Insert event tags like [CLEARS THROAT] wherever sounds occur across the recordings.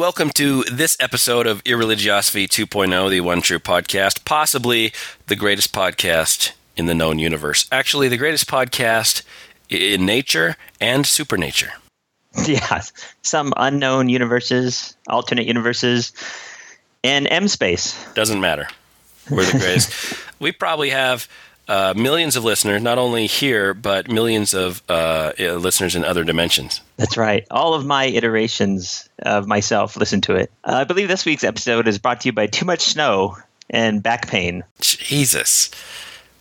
And welcome to this episode of Irreligiosity 2.0, the one true podcast, possibly the greatest podcast in the known universe. Actually, the greatest podcast in nature and supernature. [LAUGHS] Yeah, some unknown universes, alternate universes, and M space. Doesn't matter. We're the greatest. [LAUGHS] we probably have uh, millions of listeners, not only here, but millions of uh, listeners in other dimensions. That's right. All of my iterations of myself listen to it. Uh, I believe this week's episode is brought to you by Too Much Snow and Back Pain. Jesus.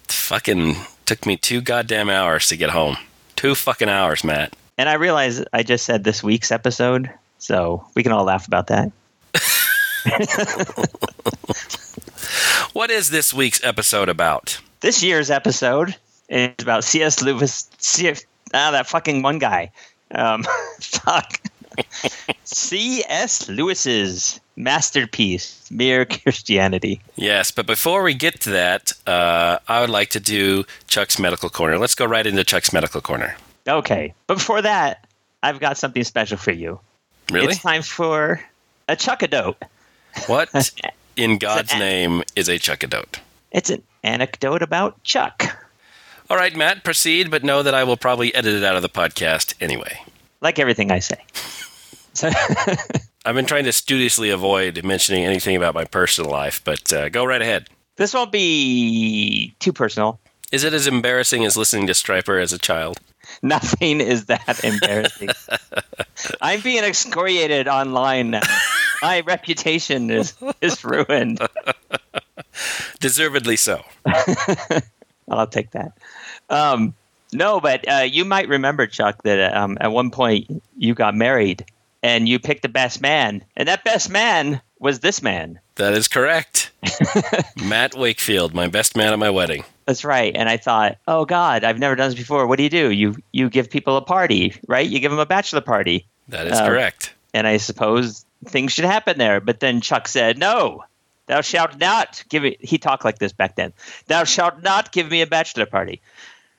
Fucking took me two goddamn hours to get home. Two fucking hours, Matt. And I realize I just said this week's episode, so we can all laugh about that. [LAUGHS] what is this week's episode about? This year's episode is about C.S. Lewis. C- ah, that fucking one guy. Um, [LAUGHS] fuck. C.S. Lewis's masterpiece, Mere Christianity. Yes, but before we get to that, uh, I would like to do Chuck's Medical Corner. Let's go right into Chuck's Medical Corner. Okay, but before that, I've got something special for you. Really? It's time for a chuckadote. What [LAUGHS] in God's name is a chuckadote? It's an anecdote about Chuck. All right, Matt, proceed, but know that I will probably edit it out of the podcast anyway. Like everything I say. [LAUGHS] I've been trying to studiously avoid mentioning anything about my personal life, but uh, go right ahead. This won't be too personal. Is it as embarrassing as listening to Stryper as a child? Nothing is that [LAUGHS] embarrassing. I'm being excoriated online now. My reputation is, is ruined. [LAUGHS] [LAUGHS] Deservedly so. [LAUGHS] I'll take that. Um, no, but uh, you might remember, Chuck, that um, at one point you got married and you picked the best man, and that best man was this man. That is correct. [LAUGHS] Matt Wakefield, my best man at my wedding. That's right. And I thought, oh God, I've never done this before. What do you do? You you give people a party, right? You give them a bachelor party. That is uh, correct. And I suppose things should happen there. But then Chuck said, no, thou shalt not give me. He talked like this back then. Thou shalt not give me a bachelor party.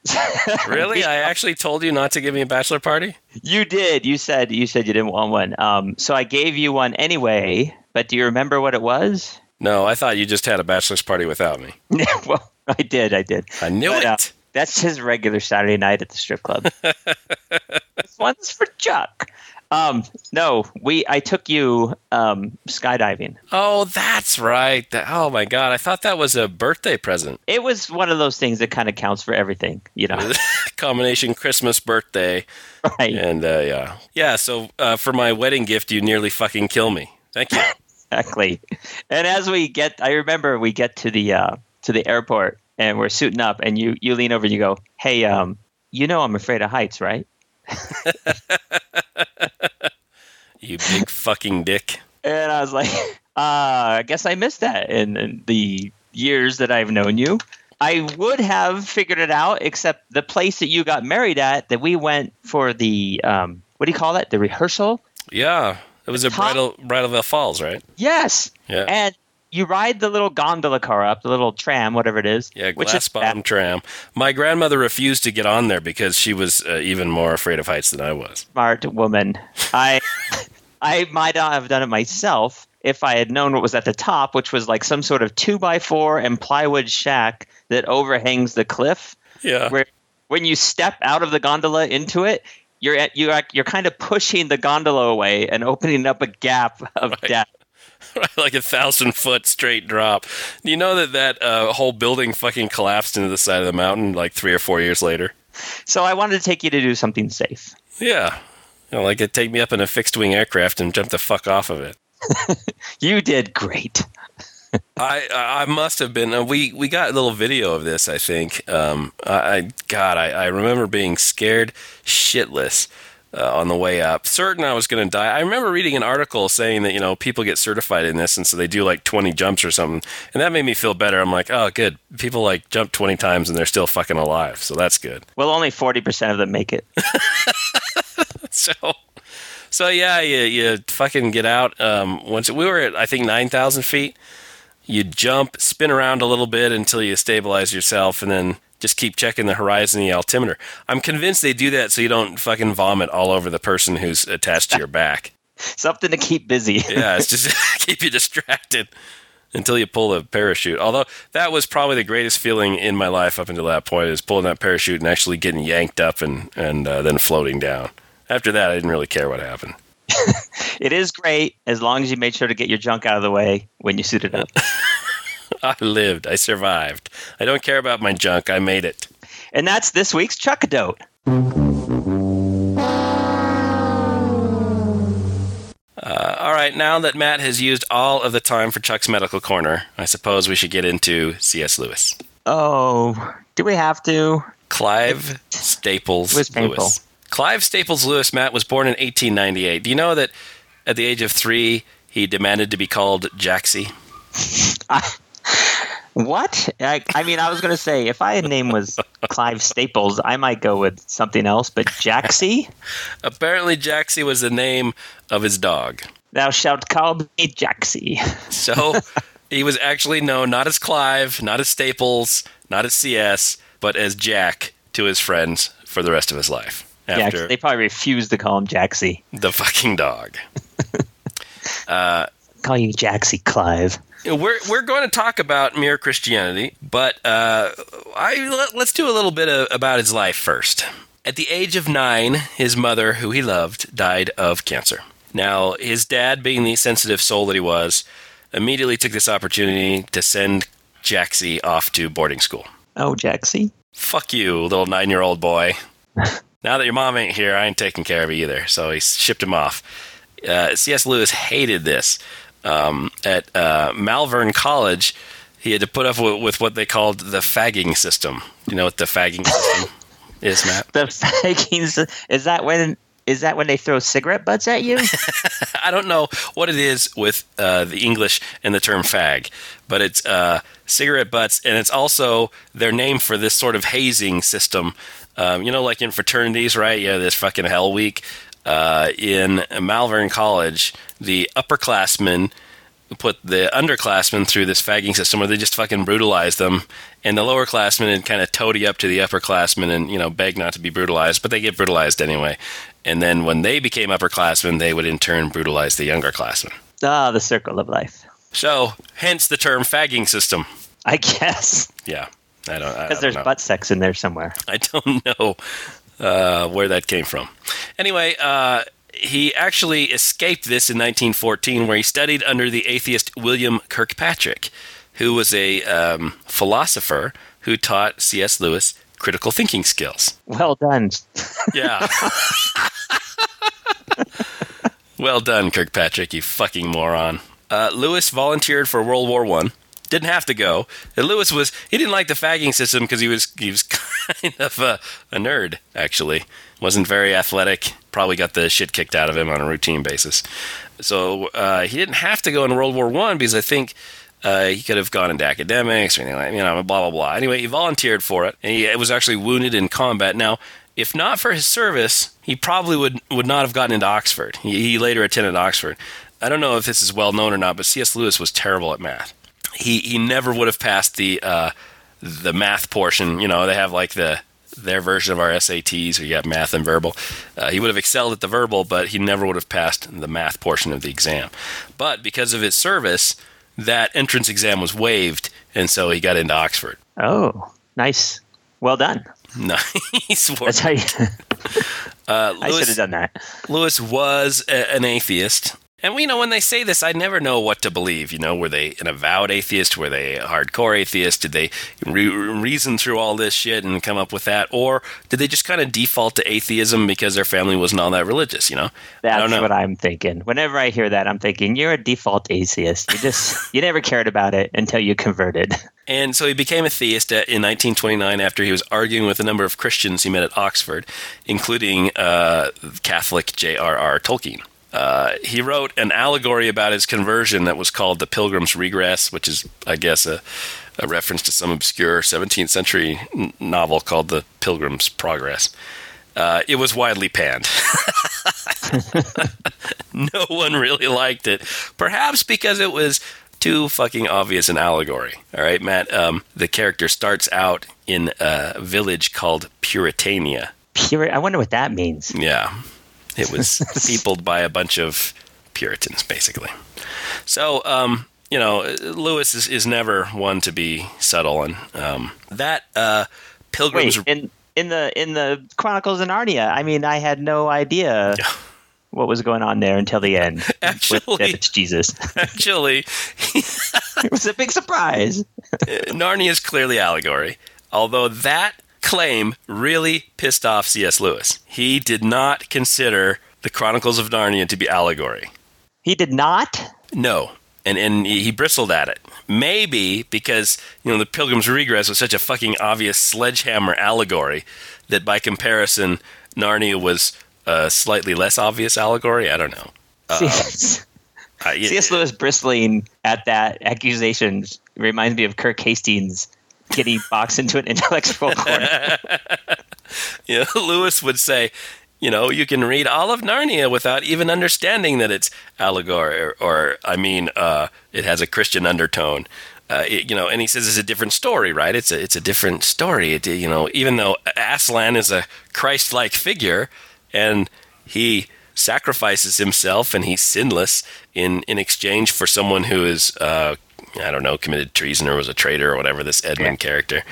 [LAUGHS] really? I actually told you not to give me a bachelor party. You did. You said you said you didn't want one. Um, so I gave you one anyway. But do you remember what it was? No, I thought you just had a bachelor's party without me. [LAUGHS] well, I did. I did. I knew but, it. Uh, that's his regular Saturday night at the strip club. [LAUGHS] this one's for Chuck. Um, no, we. I took you um, skydiving. Oh, that's right. oh my god, I thought that was a birthday present. It was one of those things that kind of counts for everything, you know. [LAUGHS] Combination Christmas, birthday, right? And uh, yeah, yeah. So uh, for my wedding gift, you nearly fucking kill me. Thank you. [LAUGHS] exactly. And as we get, I remember we get to the uh, to the airport and we're suiting up, and you you lean over and you go, "Hey, um, you know I'm afraid of heights, right?" You big fucking dick. And I was like, [LAUGHS] uh, I guess I missed that in, in the years that I've known you. I would have figured it out, except the place that you got married at, that we went for the um, what do you call it? The rehearsal. Yeah, it was a Bridal Bridalveil Falls, right? Yes. Yeah. And you ride the little gondola car up, the little tram, whatever it is. Yeah, glass bottom tram. My grandmother refused to get on there because she was uh, even more afraid of heights than I was. Smart woman. I [LAUGHS] I might not have done it myself if I had known what was at the top, which was like some sort of two by four and plywood shack that overhangs the cliff. Yeah. Where when you step out of the gondola into it, you're at, you're you're kind of pushing the gondola away and opening up a gap of right. death. [LAUGHS] like a thousand foot straight drop. You know that that uh, whole building fucking collapsed into the side of the mountain like three or four years later? So I wanted to take you to do something safe. Yeah, you know, like it take me up in a fixed wing aircraft and jump the fuck off of it. [LAUGHS] you did great. [LAUGHS] I I must have been. Uh, we we got a little video of this. I think. Um, I, I God, I, I remember being scared shitless uh, on the way up, certain I was going to die. I remember reading an article saying that you know people get certified in this, and so they do like 20 jumps or something, and that made me feel better. I'm like, oh, good. People like jump 20 times and they're still fucking alive, so that's good. Well, only 40% of them make it. [LAUGHS] so. So yeah, you, you fucking get out. Um, once we were at I think nine thousand feet, you jump, spin around a little bit until you stabilize yourself, and then just keep checking the horizon the altimeter. I'm convinced they do that so you don't fucking vomit all over the person who's attached to your back. [LAUGHS] Something to keep busy. [LAUGHS] yeah, it's just [LAUGHS] keep you distracted until you pull the parachute. Although that was probably the greatest feeling in my life up until that point is pulling that parachute and actually getting yanked up and and uh, then floating down. After that, I didn't really care what happened. it is great as long as you made sure to get your junk out of the way when you suited up. I lived. I survived. I don't care about my junk. I made it. And that's this week's Chuckadote. Uh, all right, now that Matt has used all of the time for Chuck's Medical Corner, I suppose we should get into C.S. Lewis. Oh, do we have to? Clive Staples It was painful. Lewis. Clive Staples Lewis, Matt, was born in 1898. Do you know that at the age of three, he demanded to be called Jacksie? What? I, I mean, I was going to say if my name was Clive Staples, I might go with something else, but Jacksie? [LAUGHS] Apparently, Jacksie was the name of his dog. Thou shalt call me Jacksie. [LAUGHS] So he was actually known not as Clive, not as Staples, not as CS, but as Jack to his friends for the rest of his life. Yeah, After they probably refused to call him Jacksie. the fucking dog. [LAUGHS] Uh, Call you Jacksie, Clive. We're we're going to talk about mere Christianity, but uh, I let, let's do a little bit of, about his life first. At the age of nine, his mother, who he loved, died of cancer. Now, his dad, being the sensitive soul that he was, immediately took this opportunity to send Jacksie off to boarding school. Oh, Jacksie? Fuck you, little nine-year-old boy. [LAUGHS] now that your mom ain't here, I ain't taking care of you either. So he shipped him off. Uh, C.S. Lewis hated this. Um, at uh, Malvern College, he had to put up with, with what they called the fagging system. You know what the fagging system is, Matt? [LAUGHS] The faggings. Is that when. Is that when they throw cigarette butts at you? [LAUGHS] I don't know what it is with uh, the English and the term fag, but it's uh, cigarette butts, and it's also their name for this sort of hazing system. Um, you know, like in fraternities, right? Yeah, this fucking Hell Week. Uh, in Malvern College, the upperclassmen put the underclassmen through this fagging system where they just fucking brutalized them, and the lowerclassmen would kind of toady up to the upperclassmen and you know beg not to be brutalized, but they get brutalized anyway. And then when they became upperclassmen, they would in turn brutalize the younger classmen. Ah, the circle of life. So, hence the term fagging system. I guess. Yeah, I don't. Because there's know. butt sex in there somewhere. I don't [LAUGHS] know uh, where that came from. Anyway, uh, he actually escaped this in 1914, where he studied under the atheist William Kirkpatrick, who was a um, philosopher who taught C.S. Lewis critical thinking skills. Well done. Yeah. [LAUGHS] well done, Kirkpatrick, you fucking moron. Uh, Lewis volunteered for World War One. Didn't have to go. And Lewis was he didn't like the fagging system because he was he was [LAUGHS] kind of a, a nerd actually. wasn't very athletic. Probably got the shit kicked out of him on a routine basis. So uh, he didn't have to go in World War One because I think uh, he could have gone into academics or anything like you know blah blah blah. Anyway, he volunteered for it, and he was actually wounded in combat. Now, if not for his service, he probably would would not have gotten into Oxford. He, he later attended Oxford. I don't know if this is well known or not, but C.S. Lewis was terrible at math. He he never would have passed the uh, the math portion. You know, they have like the their version of our SATs, where you have math and verbal. Uh, he would have excelled at the verbal, but he never would have passed the math portion of the exam. But because of his service, that entrance exam was waived, and so he got into Oxford. Oh, nice. Well done. [LAUGHS] Nice work. That's how you. Uh, [LAUGHS] I should have done that. Lewis was a, an atheist. And you know, when they say this, I never know what to believe. You know, were they an avowed atheist? Were they a hardcore atheist? Did they re- reason through all this shit and come up with that, or did they just kind of default to atheism because their family wasn't all that religious? You know, I That's don't know. what I'm thinking. Whenever I hear that, I'm thinking you're a default atheist. You just [LAUGHS] you never cared about it until you converted. [LAUGHS] And so he became a theist in 1929 after he was arguing with a number of Christians he met at Oxford, including uh, Catholic J.R.R. Tolkien. Uh, he wrote an allegory about his conversion that was called The Pilgrim's Regress, which is, I guess, a, a reference to some obscure 17th century n- novel called The Pilgrim's Progress. Uh, it was widely panned. [LAUGHS] no one really liked it. Perhaps because it was too fucking obvious an allegory. All right, Matt. Um, the character starts out in a village called Puritania. Pure. I wonder what that means. Yeah, it was [LAUGHS] peopled by a bunch of Puritans, basically. So, um, you know, Lewis is, is never one to be subtle, and um, that uh, Pilgrim's. Wait, in in the in the Chronicles of Narnia, I mean, I had no idea what was going on there until the end. [LAUGHS] Actually, with, it's Jesus. [LAUGHS] actually, it was a big surprise. Narnia is clearly allegory, although that claim really pissed off C.S. Lewis. He did not consider the Chronicles of Narnia to be allegory. He did not. No, and and he bristled at it. Maybe because you know the Pilgrim's Regress was such a fucking obvious sledgehammer allegory that by comparison Narnia was a slightly less obvious allegory. I don't know. C.S. Uh, C.S. Lewis bristling at that accusation reminds me of Kirk Hastings getting boxed into an [LAUGHS] intellectual corner. [LAUGHS] yeah, Lewis would say, you know, you can read all of Narnia without even understanding that it's allegory, or, or I mean, uh, it has a Christian undertone. Uh, it, you know, and he says it's a different story, right? It's a it's a different story. It, you know, even though Aslan is a Christ-like figure, and he sacrifices himself and he's sinless in in exchange for someone who is uh, I don't know committed treason or was a traitor or whatever this Edmund yeah. character,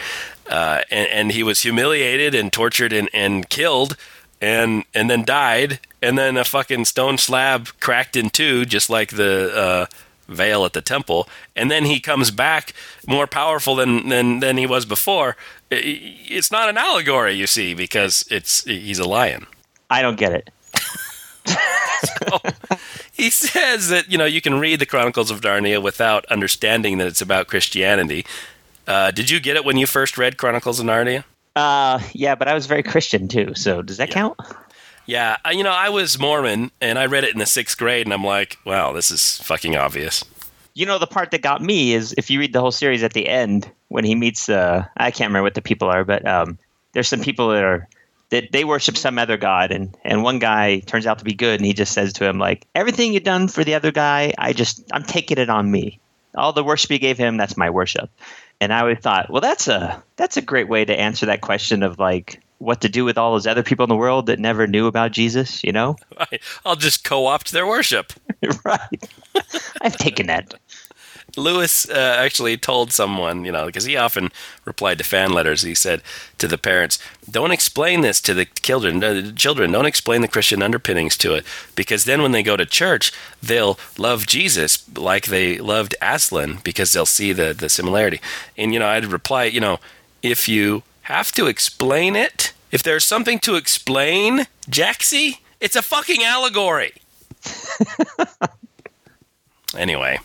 uh, and, and he was humiliated and tortured and, and killed and and then died, and then a fucking stone slab cracked in two, just like the uh, veil at the temple, and then he comes back more powerful than than than he was before. It's not an allegory, you see, because it's he's a lion. I don't get it. So, [LAUGHS] he says that you know you can read the Chronicles of Narnia without understanding that it's about Christianity. Uh, did you get it when you first read Chronicles of Narnia? Uh, yeah, but I was very Christian too. So does that yeah. count? Yeah, you know, I was Mormon and I read it in the sixth grade, and I'm like, wow, this is fucking obvious. You know, the part that got me is if you read the whole series at the end when he meets, uh, I can't remember what the people are, but um, there's some people that are that they worship some other god, and and one guy turns out to be good, and he just says to him like, everything you've done for the other guy, I just I'm taking it on me. All the worship you gave him, that's my worship. And I always thought, well, that's a that's a great way to answer that question of like what to do with all those other people in the world that never knew about Jesus. You know, [LAUGHS] I'll just co-opt their worship. [LAUGHS] right. [LAUGHS] I've taken that. Lewis uh, actually told someone, you know, because he often replied to fan letters. He said to the parents, "Don't explain this to the children. Uh, children, don't explain the Christian underpinnings to it, because then when they go to church, they'll love Jesus like they loved Aslan, because they'll see the the similarity." And you know, I'd reply, you know, if you have to explain it, if there's something to explain, Jacksie, it's a fucking allegory. [LAUGHS] anyway.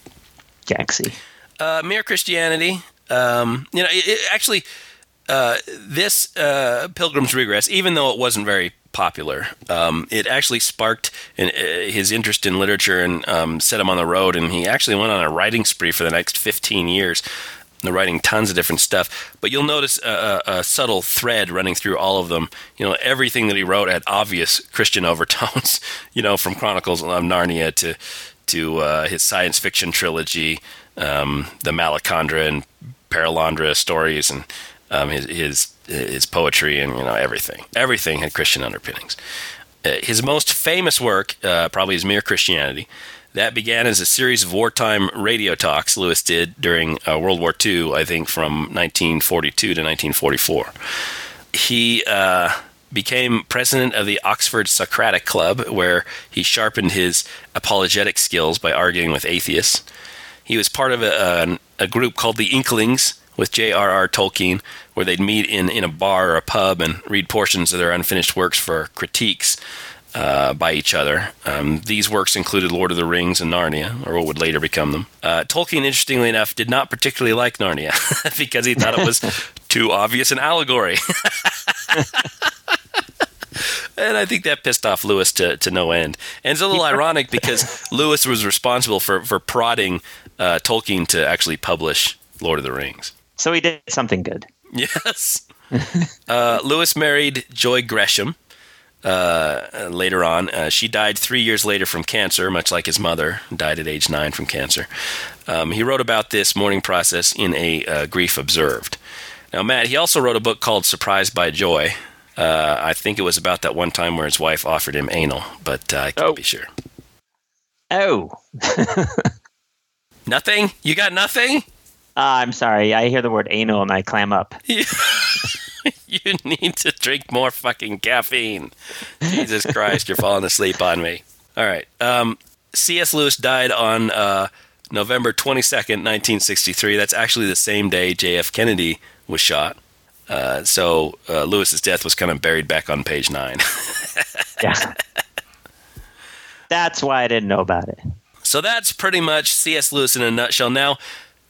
Jacksie. Uh, Mere Christianity. Um, you know, it, it actually, uh, this uh, Pilgrim's Regress, even though it wasn't very popular, um, it actually sparked uh, his interest in literature and um, set him on the road. And he actually went on a writing spree for the next 15 years. writing tons of different stuff, but you'll notice a, a, a, subtle thread running through all of them. You know, everything that he wrote had obvious Christian [LAUGHS] overtones. You know, from Chronicles of Narnia to to uh, his science fiction trilogy, um, the Malacandra and Perelandra stories, and um, his, his, his poetry, and you know everything. Everything had Christian underpinnings. Uh, his most famous work, uh, probably, is Mere Christianity. That began as a series of wartime radio talks Lewis did during uh, World War II, I think from 1942 to 1944. He uh, became president of the Oxford Socratic Club, where he sharpened his apologetic skills by arguing with atheists. He was part of a, a, a group called the Inklings with J.R.R. Tolkien, where they'd meet in, in a bar or a pub and read portions of their unfinished works for critiques uh, by each other. Um, these works included Lord of the Rings and Narnia, or what would later become them. Uh, Tolkien, interestingly enough, did not particularly like Narnia [LAUGHS] because he thought it was [LAUGHS] too obvious an allegory. [LAUGHS] and I think that pissed off Lewis to, to no end. And it's a little ironic because [LAUGHS] Lewis was responsible for, for prodding uh, Tolkien to actually publish Lord of the Rings. So he did something good. Yes. uh, Lewis married Joy Gresham uh, later on. Uh, she died three years later from cancer, much like his mother died at age nine from cancer. Um, he wrote about this mourning process in a uh, Grief Observed. Now, Matt, he also wrote a book called Surprised by Joy, uh, I think it was about that one time where his wife offered him anal, but uh, I can't oh. be sure. Oh, [LAUGHS] Nothing? You got nothing? Ah, I'm sorry. I hear the word anal and I clam up. [LAUGHS] you need to drink more fucking caffeine. Jesus Christ, you're falling asleep on me. All right. Um, C.S. Lewis died on uh, November 22nd, 1963. That's actually the same day J.F. Kennedy was shot. Uh, so uh, Lewis's death was kind of buried back on page nine. [LAUGHS] Yeah. That's why I didn't know about it. So that's pretty much C.S. Lewis in a nutshell. Now,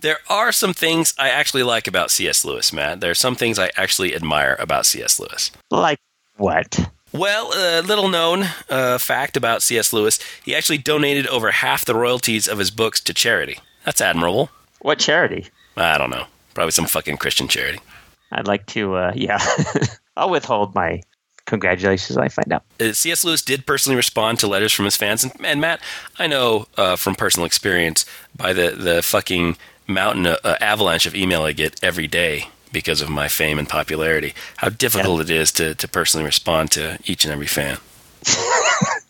there are some things I actually like about C.S. Lewis, Matt. There are some things I actually admire about C.S. Lewis. Like what? Well, a little known uh, fact about C.S. Lewis he actually donated over half the royalties of his books to charity. That's admirable. What charity? I don't know. Probably some fucking Christian charity. I'd like to, uh, [LAUGHS] yeah. I'll withhold my congratulations when I find out. Uh, C.S. Lewis did personally respond to letters from his fans, and, and Matt, I know uh, from personal experience by the the fucking mountain uh, avalanche of email I get every day because of my fame and popularity, how difficult it is to to personally respond to each and every fan. [LAUGHS]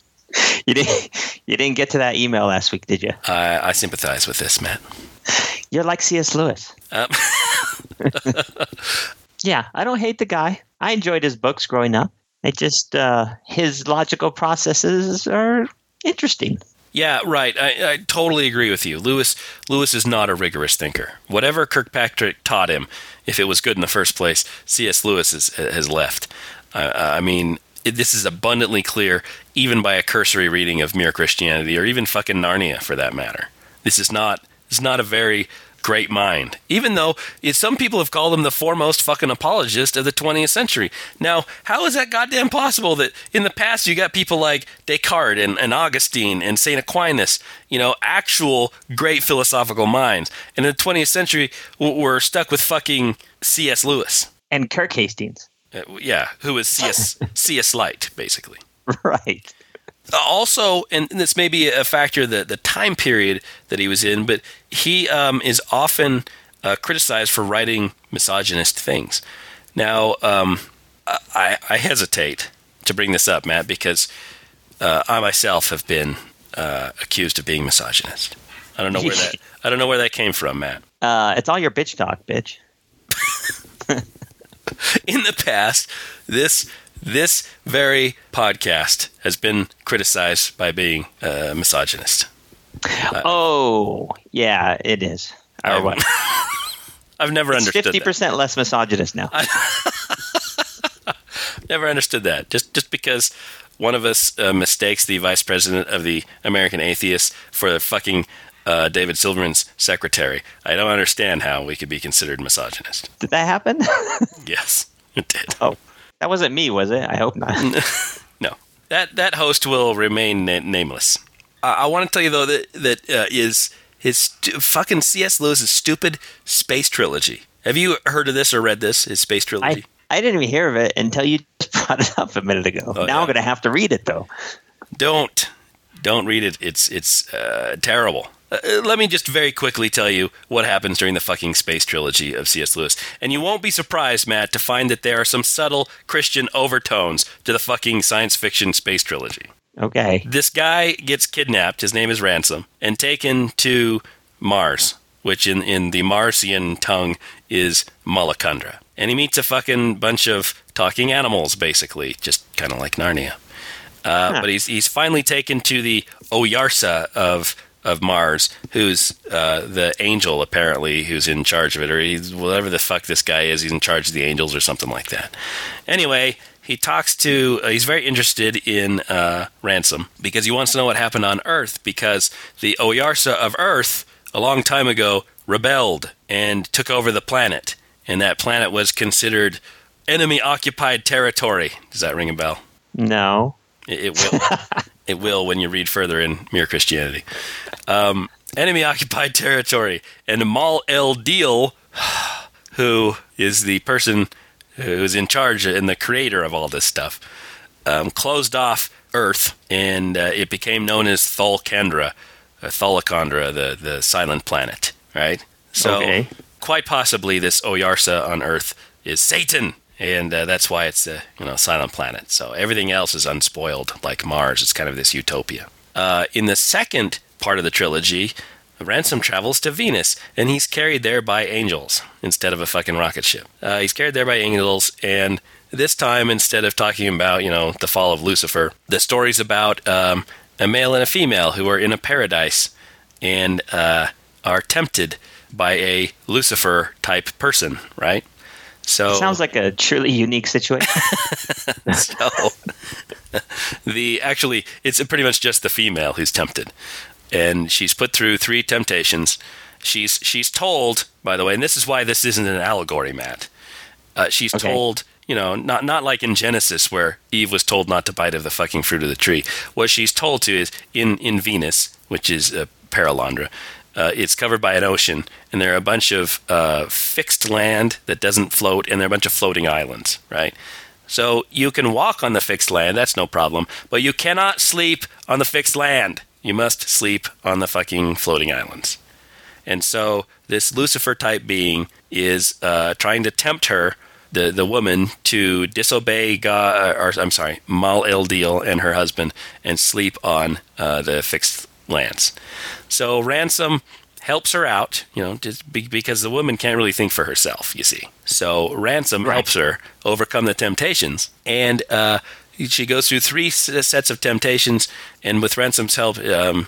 You didn't, you didn't get to that email last week, did you? I, I sympathize with this, Matt. You're like C.S. Lewis. Um, [LAUGHS] [LAUGHS] Yeah, I don't hate the guy. I enjoyed his books growing up. It just uh, his logical processes are interesting. Yeah, right. I, I totally agree with you. Lewis Lewis is not a rigorous thinker. Whatever Kirkpatrick taught him, if it was good in the first place, C.S. Lewis is, has left. Uh, I mean, it, this is abundantly clear, even by a cursory reading of Mere Christianity, or even fucking Narnia, for that matter. This is not is not a very great mind. Even though some people have called him the foremost fucking apologist of the 20th century. Now, how is that goddamn possible that in the past you got people like Descartes and, and Augustine and St. Aquinas, you know, actual great philosophical minds, and in the 20th century we're stuck with fucking C.S. Lewis. And Kirk Hastings. Uh, yeah, who is C.S. [LAUGHS] C.S. Light, basically. Right. Also, and this may be a factor the the time period that he was in, but he um, is often uh, criticized for writing misogynist things. Now, um, I, I hesitate to bring this up, Matt, because uh, I myself have been uh, accused of being misogynist. I don't know where that [LAUGHS] I don't know where that came from, Matt. Uh, it's all your bitch talk, bitch. [LAUGHS] in the past, this this very podcast has been criticized by being uh, misogynist. Oh, yeah, it is. Or what? [LAUGHS] I've never understood Fifty that. percent less misogynist now. [LAUGHS] Never understood that. Just just because one of us uh, mistakes the vice president of the American Atheists for fucking uh, David Silverman's secretary, I don't understand how we could be considered misogynist. Did that happen? [LAUGHS] Yes, it did. oh, that wasn't me, was it? I hope not. [LAUGHS] No, that that host will remain na- nameless. I, I want to tell you though that that uh, is his stu- fucking C.S. Lewis's stupid space trilogy. Have you heard of this or read this? His space trilogy. I, I didn't even hear of it until you just [LAUGHS] brought it up a minute ago. Oh, now yeah. I'm going to have to read it though. don't don't read it it's it's uh, terrible uh, let me just very quickly tell you what happens during the fucking space trilogy of cs lewis. And you won't be surprised matt to find that there are some subtle christian overtones to the fucking science fiction space trilogy. Okay. this guy gets kidnapped his name is ransom and taken to mars which in, in the marsian tongue is malacandra and he meets a fucking bunch of talking animals basically just kind of like narnia. Uh, Huh. But he's he's finally taken to the Oyarsa of of Mars, who's uh, the angel apparently, who's in charge of it, or he's whatever the fuck this guy is. He's in charge of the angels or something like that. Anyway, he talks to. Uh, he's very interested in uh, ransom because he wants to know what happened on Earth because the Oyarsa of Earth a long time ago rebelled and took over the planet, and that planet was considered enemy occupied territory. Does that ring a bell? No. It, it will. [LAUGHS] it will when you read further in Mere Christianity. Um, enemy occupied territory, and Maleldil, [SIGHS] who is the person who's in charge and the creator of all this stuff, um, closed off Earth, and uh, it became known as Thulcandra, uh, Tholokandra, the the silent planet. Right. So Okay. quite possibly this Oyarsa on Earth is Satan, and uh, that's why it's a you know silent planet. So everything else is unspoiled, like Mars. It's kind of this utopia. Uh, in the second part of the trilogy, Ransom travels to Venus, and he's carried there by angels instead of a fucking rocket ship. Uh, he's carried there by angels, and this time, instead of talking about, you know, the fall of Lucifer, the story's about um, a male and a female who are in a paradise and uh, are tempted by a Lucifer type person, right? So Sounds like a truly unique situation. [LAUGHS] so the actually it's pretty much just the female who's tempted and she's put through three temptations she's she's told by the way and this is why this isn't an allegory matt uh, she's Okay. told you know not not like in genesis where eve was told not to bite of the fucking fruit of the tree what she's told to is in in venus which is uh, perelandra uh, it's covered by an ocean, and there are a bunch of uh, fixed land that doesn't float, and there are a bunch of floating islands, right? So you can walk on the fixed land, that's no problem, but you cannot sleep on the fixed land. You must sleep on the fucking floating islands. And so this Lucifer type being is uh, trying to tempt her, the, the woman, to disobey God, or I'm sorry, Mal El and her husband, and sleep on uh, the fixed lands. So Ransom helps her out, you know, just be, because the woman can't really think for herself, you see. So Ransom Right. helps her overcome the temptations, and uh, she goes through three sets of temptations, and with Ransom's help, um,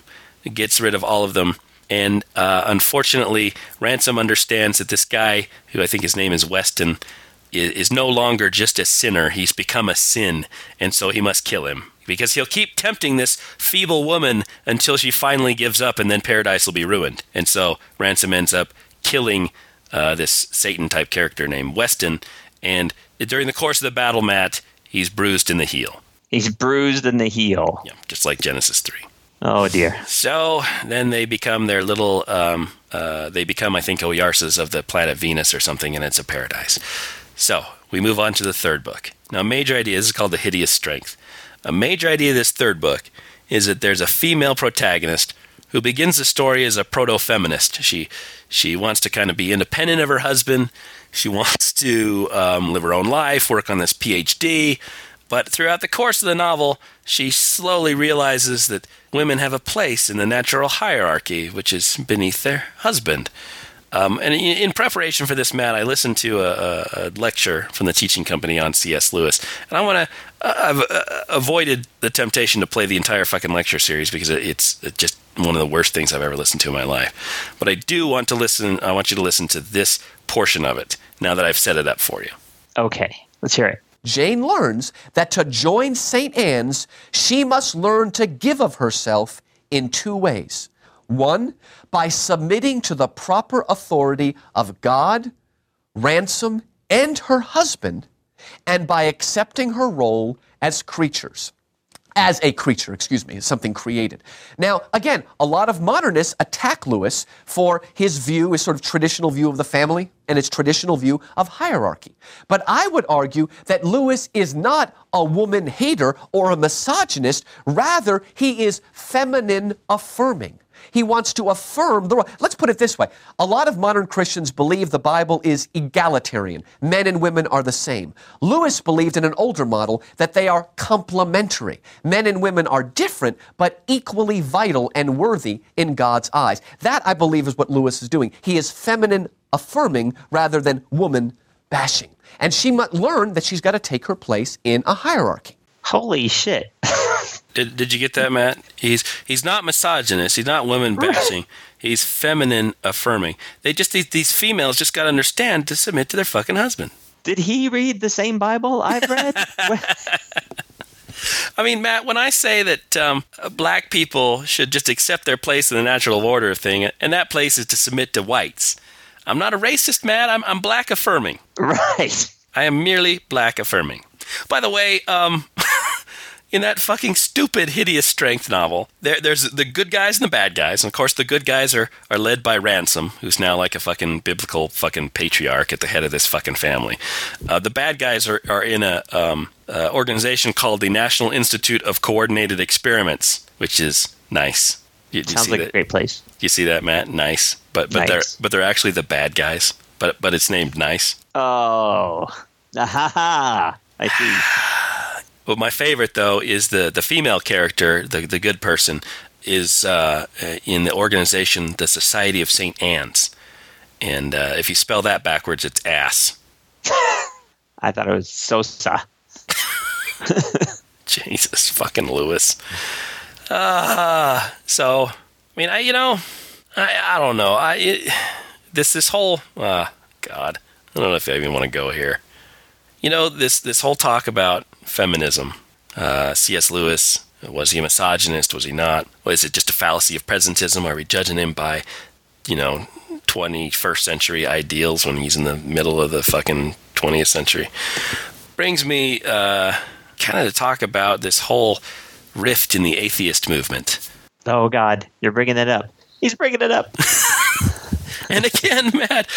gets rid of all of them. And uh, unfortunately, Ransom understands that this guy, who I think his name is Weston, is no longer just a sinner. He's become a sin, and so he must kill him because he'll keep tempting this feeble woman until she finally gives up, and then paradise will be ruined. And so Ransom ends up killing uh, this Satan type character named Weston, and during the course of the battle, Matt, he's bruised in the heel. He's bruised in the heel. Yeah, just like Genesis three. Oh dear. So then they become their little. Um, uh, they become, I think, Oyarsas of the planet Venus or something, and it's a paradise. So we move on to the third book. Now, a major idea. This is called the Hideous Strength. A major idea of this third book is that there's a female protagonist who begins the story as a proto-feminist. She she wants to kind of be independent of her husband. She wants to um, live her own life, work on this PhD. But throughout the course of the novel, she slowly realizes that women have a place in the natural hierarchy, which is beneath their husband. Um, and in, in preparation for this, Matt, I listened to a, a, a lecture from the teaching company on C.S. Lewis, and I want to. I've uh, avoided the temptation to play the entire fucking lecture series because it's just one of the worst things I've ever listened to in my life. But I do want to listen. I want you to listen to this portion of it now that I've set it up for you. Okay, let's hear it. Jane learns that to join St. Anne's, she must learn to give of herself in two ways. One, by submitting to the proper authority of God, Ransom, and her husband, and by accepting her role as creatures as a creature, excuse me, something created. Now, again, a lot of modernists attack Lewis for his view, his sort of traditional view of the family and its traditional view of hierarchy. But I would argue that Lewis is not a woman hater or a misogynist, rather, he is feminine affirming. He wants to affirm the. Let's put it this way. A lot of modern Christians believe the Bible is egalitarian. Men and women are the same. Lewis believed in an older model that they are complementary. Men and women are different, but equally vital and worthy in God's eyes. That, I believe, is what Lewis is doing. He is feminine affirming rather than woman bashing. And she must learn that she's got to take her place in a hierarchy. Holy shit. [LAUGHS] Did, did you get that, Matt? He's he's not misogynist. He's not women bashing. He's feminine affirming. They just these, these females just got to understand to submit to their fucking husband. Did he read the same Bible I've read? [LAUGHS] I mean, Matt, when I say that um, black people should just accept their place in the natural order of thing, and that place is to submit to whites, I'm not a racist, Matt. I'm, I'm black affirming. right. I am merely black affirming. By the way, um, in that fucking stupid, hideous strength novel, there, there's the good guys and the bad guys. And of course, the good guys are, are led by Ransom, who's now like a fucking biblical fucking patriarch at the head of this fucking family. Uh, the bad guys are, are in a um, uh, organization called the National Institute of Coordinated Experiments, which is nice. You, you Sounds like that? a great place. You see that, Matt? Nice. But but Nice. they're but they're actually the bad guys. But but it's named nice. Oh. [LAUGHS] Ahaha. I see. [SIGHS] [SIGHS] [SIGHS] But my favorite though is the the female character, the the good person. is uh, in the organization, the Society of St. Anne's. And uh, if you spell that backwards, it's ass. [LAUGHS] I thought it was Sosa. [LAUGHS] Jesus fucking Lewis. Uh, so, I mean, I, you know, I, I don't know. I, it, this, this whole, uh, God, I don't know if I even want to go here. You know, this, this whole talk about feminism, uh, C.S. Lewis, was he a misogynist? Was he not? Was it just a fallacy of presentism? Are we judging him by, you know, 21st century ideals when he's in the middle of the fucking 20th century? Brings me uh, kind of to talk about this whole rift in the atheist movement. Oh God, you're bringing it up. He's bringing it up. [LAUGHS] and again, Matt,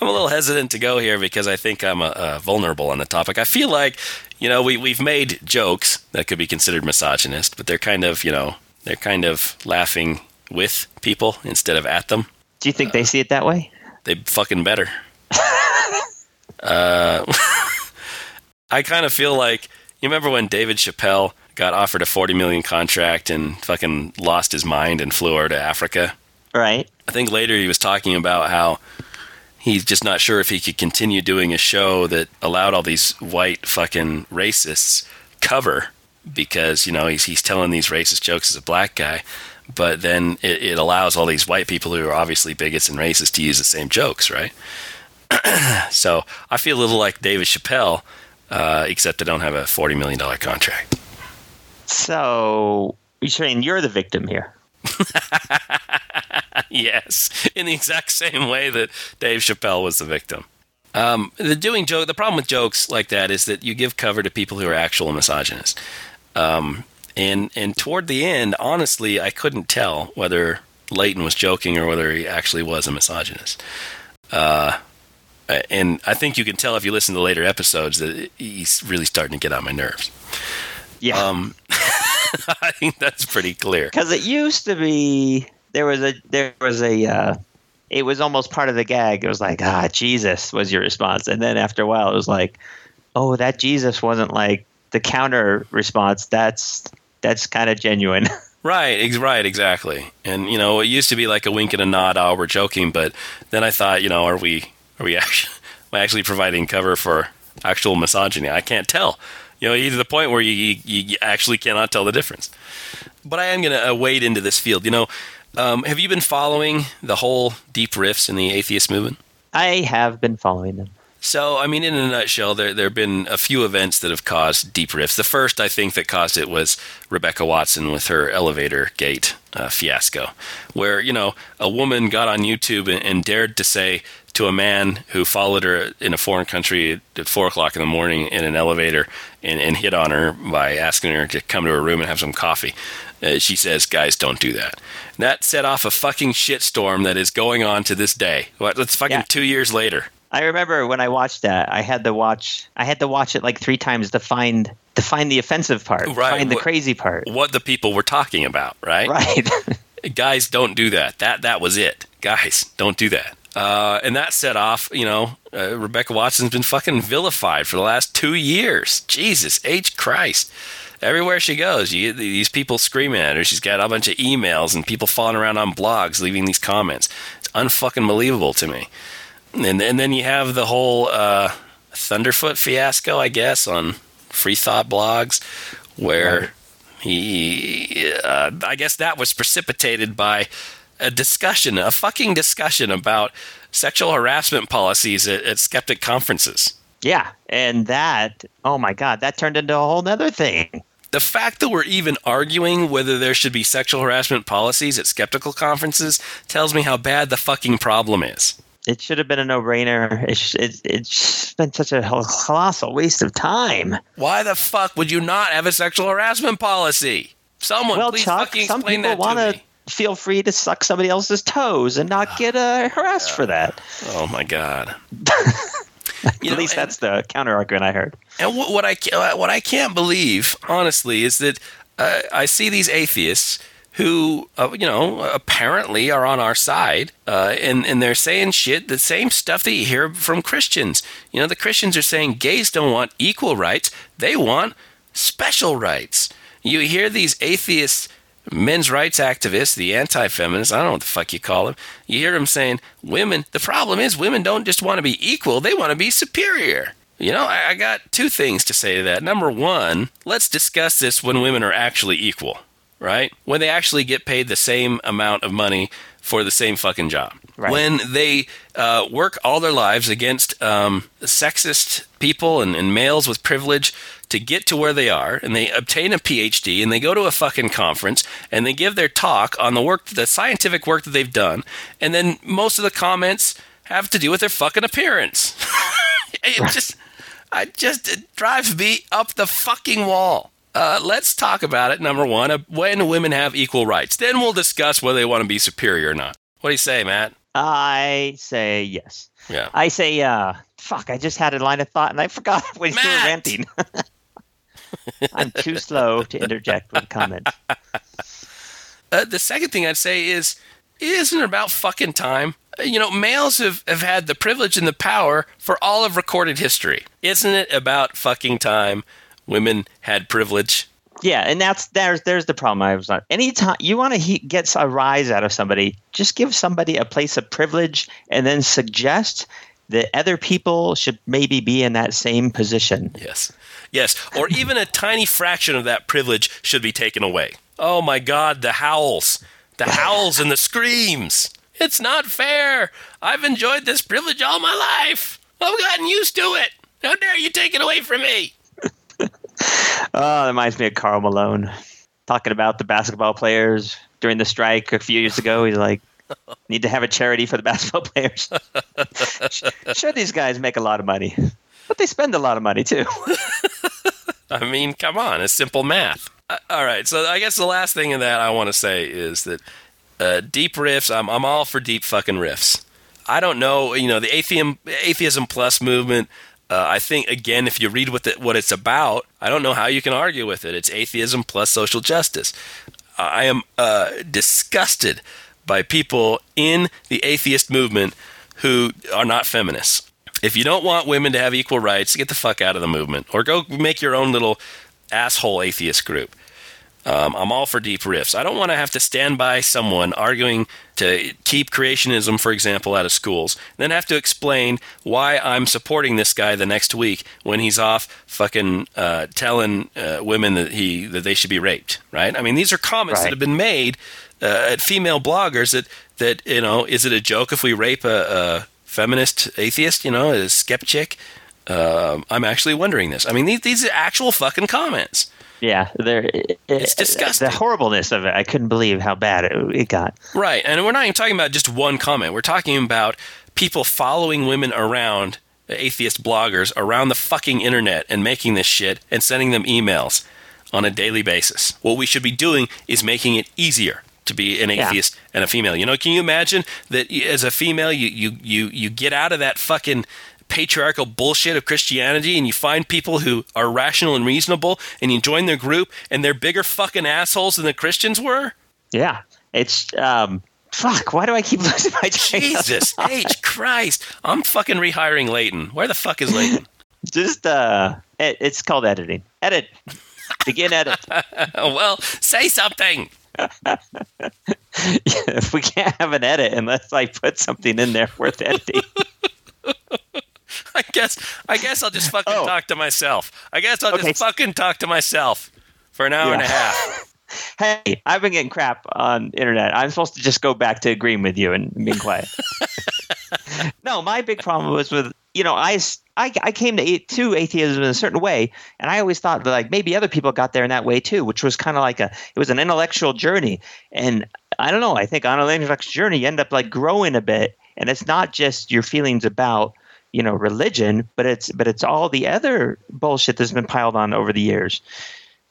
I'm a little hesitant to go here because I think I'm uh, uh, vulnerable on the topic. I feel like, you know, we we've made jokes that could be considered misogynist, but they're kind of, you know, they're kind of laughing with people instead of at them. Do you think they see it that way? They fucking better. [LAUGHS] uh, [LAUGHS] I kind of feel like you remember when David Chappelle got offered a 40 million contract and fucking lost his mind and flew over to Africa. Right. I think later he was talking about how he's just not sure if he could continue doing a show that allowed all these white fucking racists cover because you know he's he's telling these racist jokes as a black guy, but then it, it allows all these white people who are obviously bigots and racist to use the same jokes, right? [CLEARS THROAT] so I feel a little like David Chappelle, uh, except I don't have a forty million dollar contract. So you're saying you're the victim here? [LAUGHS] [LAUGHS] yes, in the exact same way that Dave Chappelle was the victim. Um, the doing joke. The problem with jokes like that is that you give cover to people who are actual misogynists. Um, and and toward the end, honestly, I couldn't tell whether Leighton was joking or whether he actually was a misogynist. Uh, and I think you can tell if you listen to later episodes that he's really starting to get on my nerves. Yeah. Um, [LAUGHS] I think that's pretty clear. Because it used to be there was a there was a uh, it was almost part of the gag. It was like ah Jesus was your response, and then after a while it was like oh that Jesus wasn't like the counter response. That's that's kind of genuine. [LAUGHS] Right, ex- right, exactly. And you know, it used to be like a wink and a nod. Oh, we're joking, but then I thought, you know, are we are we [LAUGHS] actually actually providing cover for actual misogyny? I can't tell. You know, either the point where you, you, you actually cannot tell the difference. But I am going to uh, wade into this field. You know, um, have you been following the whole deep rifts in the atheist movement? I have been following them. So, I mean, in a nutshell, there there have been a few events that have caused deep rifts. The first, I think, that caused it was Rebecca Watson with her elevator gate uh, fiasco, where you know a woman got on YouTube and, and, dared to say to a man who followed her in a foreign country at four o'clock in the morning in an elevator and, and hit on her by asking her to come to her room and have some coffee. Uh, she says, "Guys, don't do that." And that set off a fucking shitstorm that is going on to this day. What? It's fucking Yeah. two years later. I remember when I watched that, I had to watch I had to watch it like three times to find to find the offensive part, Right. find the What- crazy part. What the people were talking about, right? Right. [LAUGHS] guys don't do that that that was it guys don't do that uh, and that set off you know uh, rebecca watson's been fucking vilified for the last two years. Jesus h christ. Everywhere she goes you get these people screaming at her. She's got a bunch of emails and people falling around on blogs leaving these comments. It's unfucking believable to me. And, and then you have the whole uh, thunderfoot fiasco i guess on free thought blogs where Right. he uh, i guess that was precipitated by a discussion a fucking discussion about sexual harassment policies at, at skeptic conferences yeah. And that oh my god, that turned into a whole nother thing. the fact that we're even arguing whether there should be sexual harassment policies at skeptical conferences tells me how bad the fucking problem is It should have been a no-brainer. It it's been such a colossal waste of time. why the fuck would you not have a sexual harassment policy someone well, please Chuck, fucking some explain people that want to to me feel free to suck somebody else's toes and not get uh, [SIGHS] harassed for that. oh my god [LAUGHS] At know, least and- that's the counter argument I heard. And what, what I what I can't believe, honestly, is that uh, I see these atheists who, uh, you know, apparently are on our side, uh, and and they're saying shit, the same stuff that you hear from Christians. You know, the Christians are saying gays don't want equal rights; they want special rights. You hear these atheists men's rights activists, the anti-feminists, I don't know what the fuck you call them. You hear them saying, "Women, the problem is women don't just want to be equal; they want to be superior." You know, I, I got two things to say to that. Number one, let's discuss this when women are actually equal, right? When they actually get paid the same amount of money for the same fucking job. Right. When they uh, work all their lives against um, sexist people and, and males with privilege to get to where they are, and they obtain a PhD, and they go to a fucking conference, and they give their talk on the work, the scientific work that they've done, and then most of the comments have to do with their fucking appearance. [LAUGHS] it just, I just it drives me up the fucking wall. Uh, let's talk about it. Number one, uh, when women have equal rights, then we'll discuss whether they want to be superior or not. What do you say, Matt? I say yes. Yeah. I say, uh, fuck, I just had a line of thought and I forgot [LAUGHS] when you were ranting. [LAUGHS] I'm too slow to interject with comments. Uh, the second thing I'd say is, isn't it about fucking time? Uh, You know, males have, have had the privilege and the power for all of recorded history. Isn't it about fucking time women had privilege? Yeah, and that's there's there's the problem. I was not anytime you want to he, get a rise out of somebody, just give somebody a place of privilege, and then suggest that other people should maybe be in that same position. Yes. Yes. Or even a tiny fraction of that privilege should be taken away. Oh my God, the howls. The [LAUGHS] howls and the screams. It's not fair. I've enjoyed this privilege all my life. I've gotten used to it. How dare you take it away from me? [LAUGHS] Oh, that reminds me of Karl Malone talking about the basketball players during the strike a few years ago. He's like, [LAUGHS] need to have a charity for the basketball [LAUGHS] players. [LAUGHS] sure, these guys make a lot of money, but they spend a lot of money too. I mean, come on, it's simple math. Uh, all right, so I guess the last thing of that I want to say is that uh, deep rifts. I'm I'm all for deep fucking rifts. I don't know, you know, the atheism atheism plus movement. Uh, I think again, if you read what the, what it's about, I don't know how you can argue with it. It's atheism plus social justice. I am uh, disgusted by people in the atheist movement who are not feminists. If you don't want women to have equal rights, get the fuck out of the movement or go make your own little asshole atheist group. Um, I'm all for deep rifts. I don't want to have to stand by someone arguing to keep creationism, for example, out of schools, then have to explain why I'm supporting this guy the next week when he's off fucking uh, telling uh, women that he that they should be raped. Right? I mean, these are comments Right. that have been made uh, at female bloggers that that you know, is it a joke if we rape a, a feminist atheist? You know, a skeptic. Um, I'm actually wondering this. I mean, these these are actual fucking comments. Yeah, they're, It's disgusting. The horribleness of it, I couldn't believe how bad it, it got. Right. And we're not even talking about just one comment. We're talking about people following women around, atheist bloggers, around the fucking internet and making this shit and sending them emails on a daily basis. What we should be doing is making it easier to be an Yeah. atheist and a female. You know, can you imagine that as a female you you you you get out of that fucking patriarchal bullshit of Christianity and you find people who are rational and reasonable and you join their group and they're bigger fucking assholes than the Christians were? Yeah, it's um, fuck. Why do I keep [LAUGHS] losing my train? Jesus? [LAUGHS] H Christ! I'm fucking rehiring Layton. Where the fuck is Layton? [LAUGHS] Just uh, it, it's called editing. Edit. Begin edit. well, say something. [LAUGHS] if we can't have an edit unless I put something in there worth editing. [LAUGHS] I guess I guess I'll just fucking Oh. talk to myself. I guess I'll Okay. just fucking talk to myself for an hour and a half. [LAUGHS] hey, I've been getting crap on internet. I'm supposed to just go back to agreeing with you and being quiet. No, my big problem was with you know I I came to to atheism in a certain way, and I always thought that like maybe other people got there in that way too, which was kind of like a it was an intellectual journey, and I don't know. I think on an intellectual journey, you end up like growing a bit, and it's not just your feelings about you know religion, but it's but it's all the other bullshit that's been piled on over the years.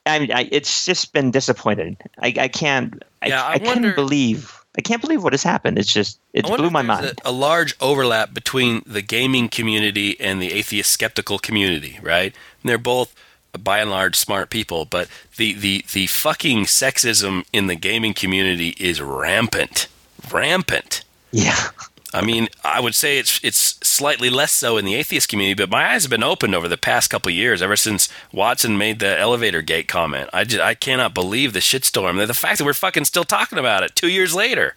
I mean, I, it's just been disappointed. I, I can't. I, Yeah, I I, wonder- can't believe. I can't believe what has happened. It's just it blew my mind. A, a large overlap between the gaming community and the atheist skeptical community, right? And they're both by and large smart people, but the, the, the fucking sexism in the gaming community is rampant. Rampant. yeah, [LAUGHS] I mean, I would say it's it's slightly less so in the atheist community, but my eyes have been opened over the past couple of years, ever since Watson made the elevator gate comment. I just I cannot believe the shitstorm. The fact that we're fucking still talking about it two years later,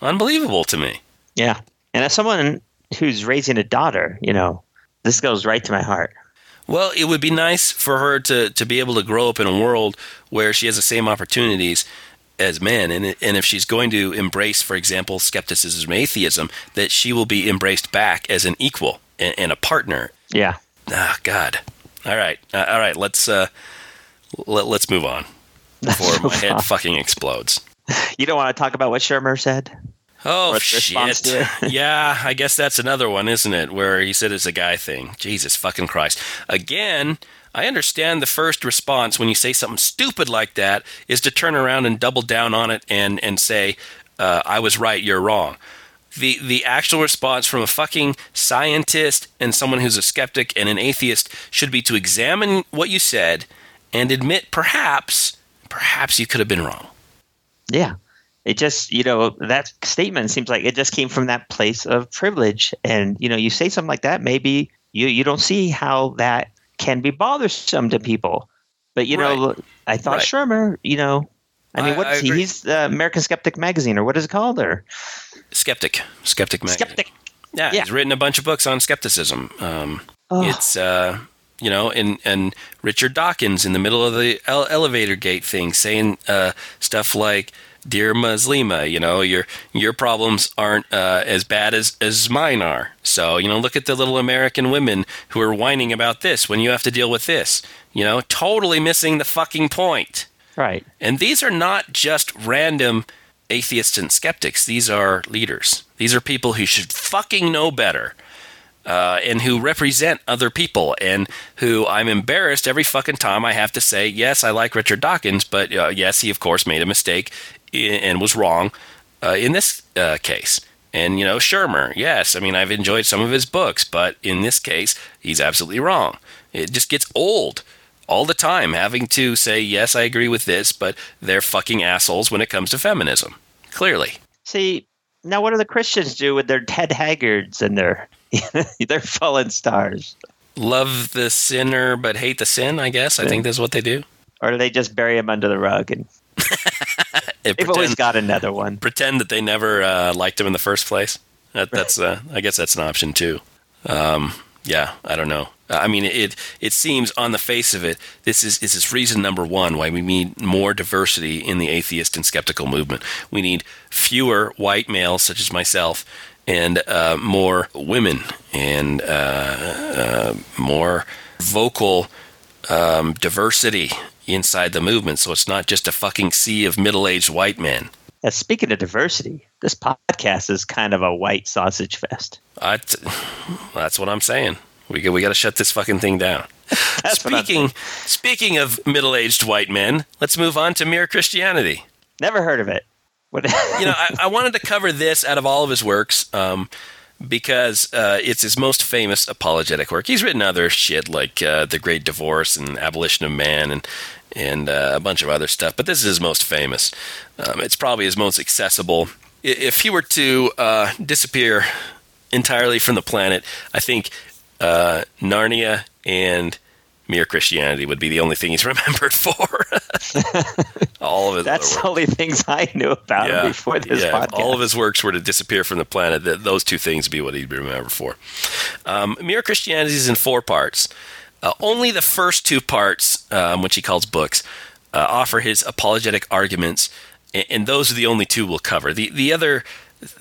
unbelievable to me. Yeah. And as someone who's raising a daughter, you know, this goes right to my heart. Well, it would be nice for her to, to be able to grow up in a world where she has the same opportunities as men. And, and if she's going to embrace, for example, skepticism, atheism, that she will be embraced back as an equal and, and a partner. Yeah. Ah, God. All right. Uh, all right. Let's, uh, let, let's move on before [LAUGHS] my head fucking explodes. You don't want to talk about what Shermer said? Oh Or its response shit! [LAUGHS] yeah, I guess that's another one, isn't it? Where he said it's a guy thing. Jesus fucking Christ! Again, I understand the first response when you say something stupid like that is to turn around and double down on it and and say, uh, "I was right, you're wrong." The the actual response from a fucking scientist and someone who's a skeptic and an atheist should be to examine what you said and admit perhaps perhaps you could have been wrong. Yeah. It just, you know, that statement seems like it just came from that place of privilege. And, you know, you say something like that, maybe you, you don't see how that can be bothersome to people. But, you know, I thought Right. Shermer, you know, I mean, what I is he? He's the American Skeptic Magazine, or what is it called? Or Skeptic, skeptic magazine. Skeptic. Yeah, Yeah. he's written a bunch of books on skepticism. Um, Oh. It's uh, you know, and and Richard Dawkins in the middle of the ele- elevator gate thing saying uh, stuff like, "Dear Muslima, you know, your your problems aren't uh, as bad as as mine are. So you know, look at the little American women who are whining about this when you have to deal with this. You know, totally missing the fucking point." Right. And these are not just random atheists and skeptics. These are leaders. These are people who should fucking know better. Uh, and who represent other people, and who I'm embarrassed every fucking time I have to say, yes, I like Richard Dawkins, but uh, yes, he of course made a mistake and was wrong uh, in this uh, case. And you know, Shermer, yes, I mean I've enjoyed some of his books, but in this case, he's absolutely wrong. It just gets old all the time having to say, yes, I agree with this, but they're fucking assholes when it comes to feminism. Clearly. See, now what do the Christians do with their Ted Haggards and their [LAUGHS] their fallen stars? Love the sinner, but hate the sin, I guess. I think that's what they do. Or do they just bury him under the rug and [LAUGHS] It they've always pretend, got another one? pretend that they never uh, liked him in the first place. That, that's, uh, I guess that's an option too. Um, yeah, I don't know. I mean, it it seems on the face of it, this is is this reason number one why we need more diversity in the atheist and skeptical movement. We need fewer white males such as myself, and uh, more women, and uh, uh, more vocal um, diversity inside the movement. So it's not just a fucking sea of middle aged white men. Uh, speaking of diversity, this podcast is kind of a white sausage fest. T- that's what I'm saying. We got, we got to shut this fucking thing down. [LAUGHS] That's what I'm speaking speaking of middle aged white men, let's move on to mere Christianity. Never heard of it. What? [LAUGHS] You know, I, I wanted to cover this out of all of his works um, because uh, it's his most famous apologetic work. He's written other shit like uh, The Great Divorce and Abolition of Man and and uh, a bunch of other stuff, but this is his most famous. Um, it's probably his most accessible. If he were to uh, disappear entirely from the planet, I think uh, Narnia and Mere Christianity would be the only thing he's [LAUGHS] remembered for. [LAUGHS] all of his That's the only things I knew about him before this yeah, podcast. All of his works were to disappear from the planet, th- those two things would be what he'd be remembered for. Um, Mere Christianity is in four parts. Uh, only the first two parts, um, which he calls books, uh, offer his apologetic arguments, and, and those are the only two we'll cover. The the other.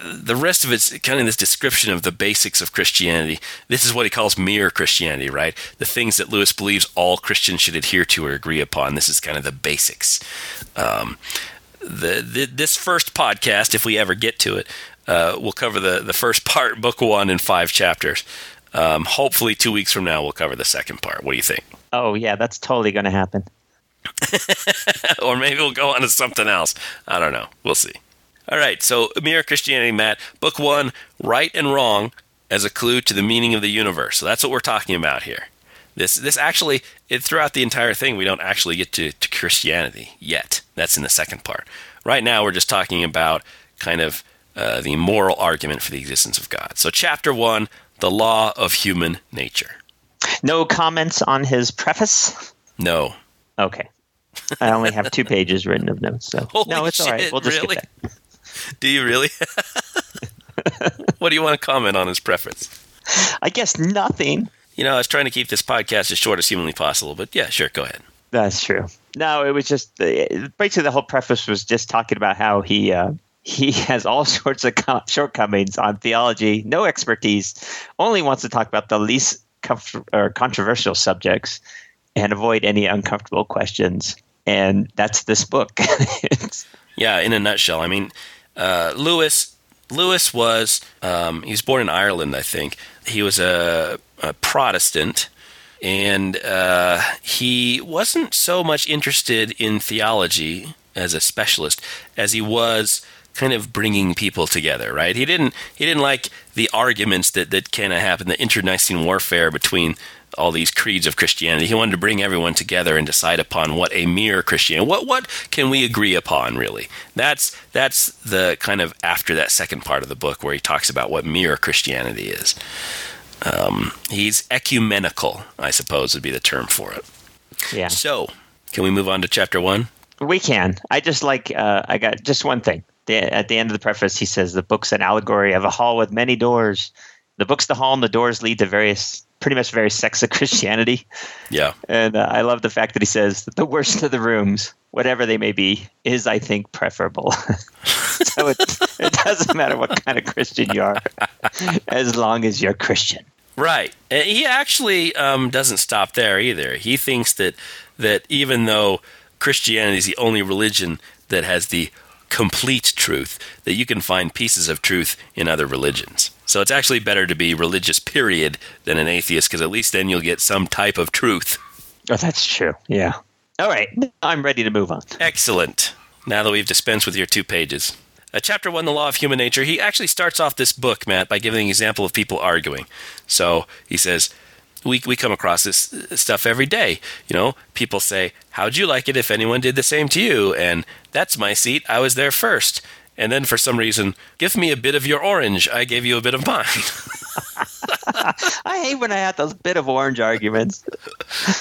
The rest of it's kind of this description of the basics of Christianity. This is what he calls mere Christianity, right? The things that Lewis believes all Christians should adhere to or agree upon. This is kind of the basics. Um, the, the this first podcast, if we ever get to it, uh, we'll cover the the first part, book one, in five chapters. Um, hopefully, two weeks from now, we'll cover the second part. What do you think? oh yeah, that's totally going to happen. [LAUGHS] or maybe we'll go on to something else. I don't know. We'll see. All right. So, Mere Christianity, Matt, book one, right and wrong as a clue to the meaning of the universe. So that's what we're talking about here. This, this actually, it, throughout the entire thing, we don't actually get to, to Christianity yet. That's in the second part. Right now, we're just talking about kind of uh, the moral argument for the existence of God. So, chapter one, the law of human nature. No comments on his preface. No. Okay. I only have two pages written of notes, so Holy no, it's all right. We'll just really? Do you really? [LAUGHS] what do you want to comment on his preface? I guess nothing. You know, I was trying to keep this podcast as short as humanly possible, but yeah, sure, go ahead. That's true. No, it was just basically the whole preface was just talking about how he uh, he has all [LAUGHS] sorts of co- shortcomings on theology, no expertise, only wants to talk about the least comf- or controversial subjects and avoid any uncomfortable questions. And that's this book. [LAUGHS] Yeah, in a nutshell, I mean, uh, Lewis Lewis was um, he was born in Ireland, I think. He was a, a Protestant, and uh, he wasn't so much interested in theology as a specialist as he was kind of bringing people together. Right? He didn't he didn't like the arguments that that kind of happen, the internecine warfare between all these creeds of Christianity. He wanted to bring everyone together and decide upon what a mere Christianity. What what can we agree upon really? That's that's the kind of after that second part of the book where he talks about what mere Christianity is. Um, he's ecumenical, I suppose would be the term for it. yeah. So, can we move on to chapter one? We can. I just like. Uh, I got just one thing. The, at the end of the preface, he says the book's an allegory of a hall with many doors. The book's the hall, and the doors lead to various, pretty much various sects of [LAUGHS] Christianity. Yeah, And uh, I love the fact that he says that the worst of the rooms, whatever they may be, is I think preferable. [LAUGHS] so it, it doesn't matter what kind of Christian you are, as long as you're Christian. Right. And he actually um, doesn't stop there either. He thinks that that even though Christianity is the only religion that has the complete truth, that you can find pieces of truth in other religions. So it's actually better to be religious, period, than an atheist, because at least then you'll get some type of truth. Oh, that's true. Yeah. All right. I'm ready to move on. Excellent. Now that we've dispensed with your two pages. Uh, chapter one, The Law of Human Nature, he actually starts off this book, Matt, by giving an example of people arguing. So he says, we, we come across this stuff every day. You know, people say, How'd you like it if anyone did the same to you? And that's my seat. I was there first. And then for some reason, give me a bit of your orange. I gave you a bit of mine. [LAUGHS] I hate when I have those bit of orange arguments.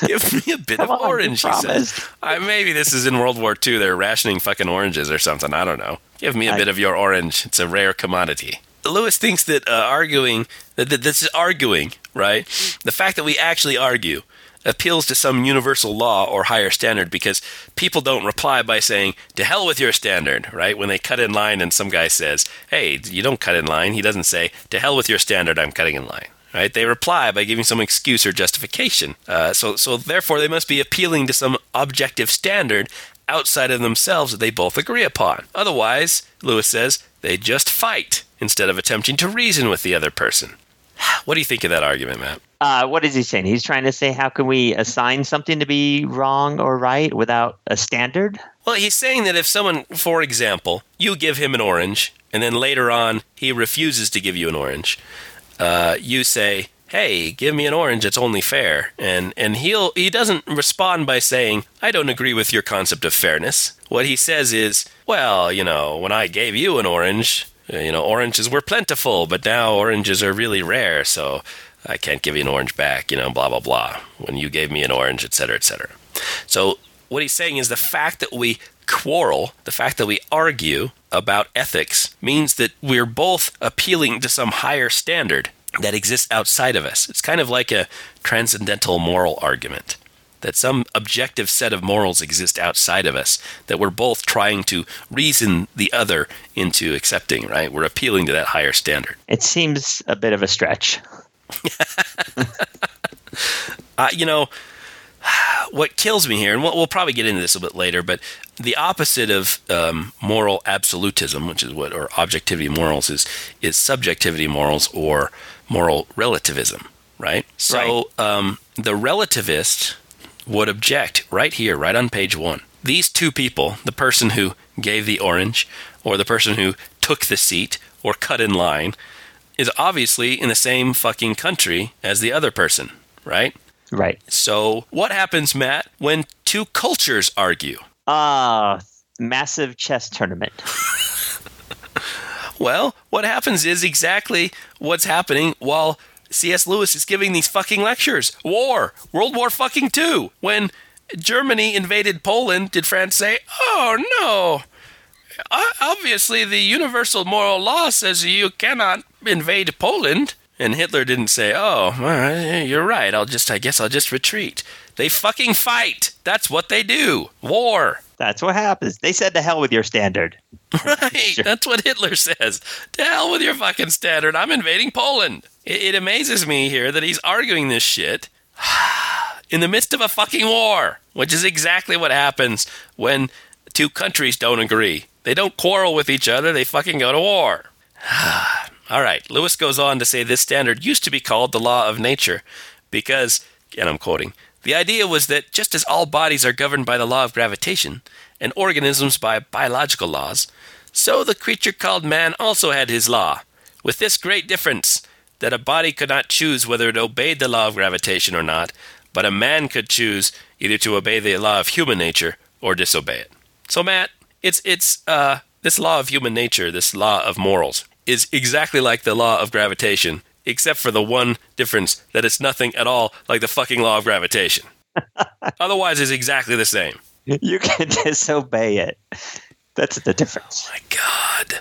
give me a bit [LAUGHS] Come of on, orange, he says. I, maybe this is in World War II. They're rationing fucking oranges or something. I don't know. Give me a I- bit of your orange. It's a rare commodity. Lewis thinks that uh, arguing, that, that this is arguing, right? The fact that we actually argue appeals to some universal law or higher standard because people don't reply by saying, to hell with your standard, right? When they cut in line and some guy says, hey, you don't cut in line, he doesn't say, to hell with your standard, I'm cutting in line. Right? They reply by giving some excuse or justification. Uh, so, so therefore, they must be appealing to some objective standard outside of themselves that they both agree upon. Otherwise, Lewis says, they just fight instead of attempting to reason with the other person. What do you think of that argument, Matt? Uh, what is he saying? He's trying to say how can we assign something to be wrong or right without a standard? Well, he's saying that if someone, for example, you give him an orange, and then later on he refuses to give you an orange, uh, you say, "Hey, give me an orange. It's only fair." And and he'll he doesn't respond by saying, "I don't agree with your concept of fairness." What he says is, "Well, you know, when I gave you an orange, Uh, you know, oranges were plentiful, but now oranges are really rare, so I can't give you an orange back." You know, blah blah blah. When you gave me an orange, et cetera, et cetera. So what he's saying is the fact that we quarrel, the fact that we argue about ethics, means that we're both appealing to some higher standard that exists outside of us. It's kind of like a transcendental moral argument. That some objective set of morals exist outside of us, that we're both trying to reason the other into accepting, right? We're appealing to that higher standard. It seems a bit of a stretch. [LAUGHS] uh, you know, what kills me here, and we'll, we'll probably get into this a bit later, but the opposite of um, moral absolutism, which is what, or objectivity morals, is is subjectivity morals or moral relativism, right? So um, the relativist would object right here, right on page one. These two people, the person who gave the orange or the person who took the seat or cut in line, is obviously in the same fucking country as the other person, right? Right. So, what happens, Matt, when two cultures argue? Ah, massive chess tournament. [LAUGHS] Well, what happens is exactly what's happening while C.S. Lewis is giving these fucking lectures. War, World War fucking two. When Germany invaded Poland, did France say, "Oh no"? Obviously, the universal moral law says you cannot invade Poland. And Hitler didn't say, "Oh, right, you're right. I'll just, I guess, I'll just retreat." They fucking fight. That's what they do. War. That's what happens. They said to hell with your standard. [LAUGHS] Right. Sure. That's what Hitler says. To hell with your fucking standard. I'm invading Poland. It, it amazes me here that he's arguing this shit [SIGHS] in the midst of a fucking war, which is exactly what happens when two countries don't agree. They don't quarrel with each other, they fucking go to war. [SIGHS] All right. Lewis goes on to say this standard used to be called the law of nature because, and I'm quoting, the idea was that just as all bodies are governed by the law of gravitation and organisms by biological laws, so the creature called man also had his law, with this great difference that a body could not choose whether it obeyed the law of gravitation or not, but a man could choose either to obey the law of human nature or disobey it. So, Matt, it's it's uh, this law of human nature, this law of morals, is exactly like the law of gravitation, except for the one difference that it's nothing at all like the fucking law of gravitation. [LAUGHS] Otherwise, it's exactly the same. You can [LAUGHS] disobey it. That's the difference. Oh My God.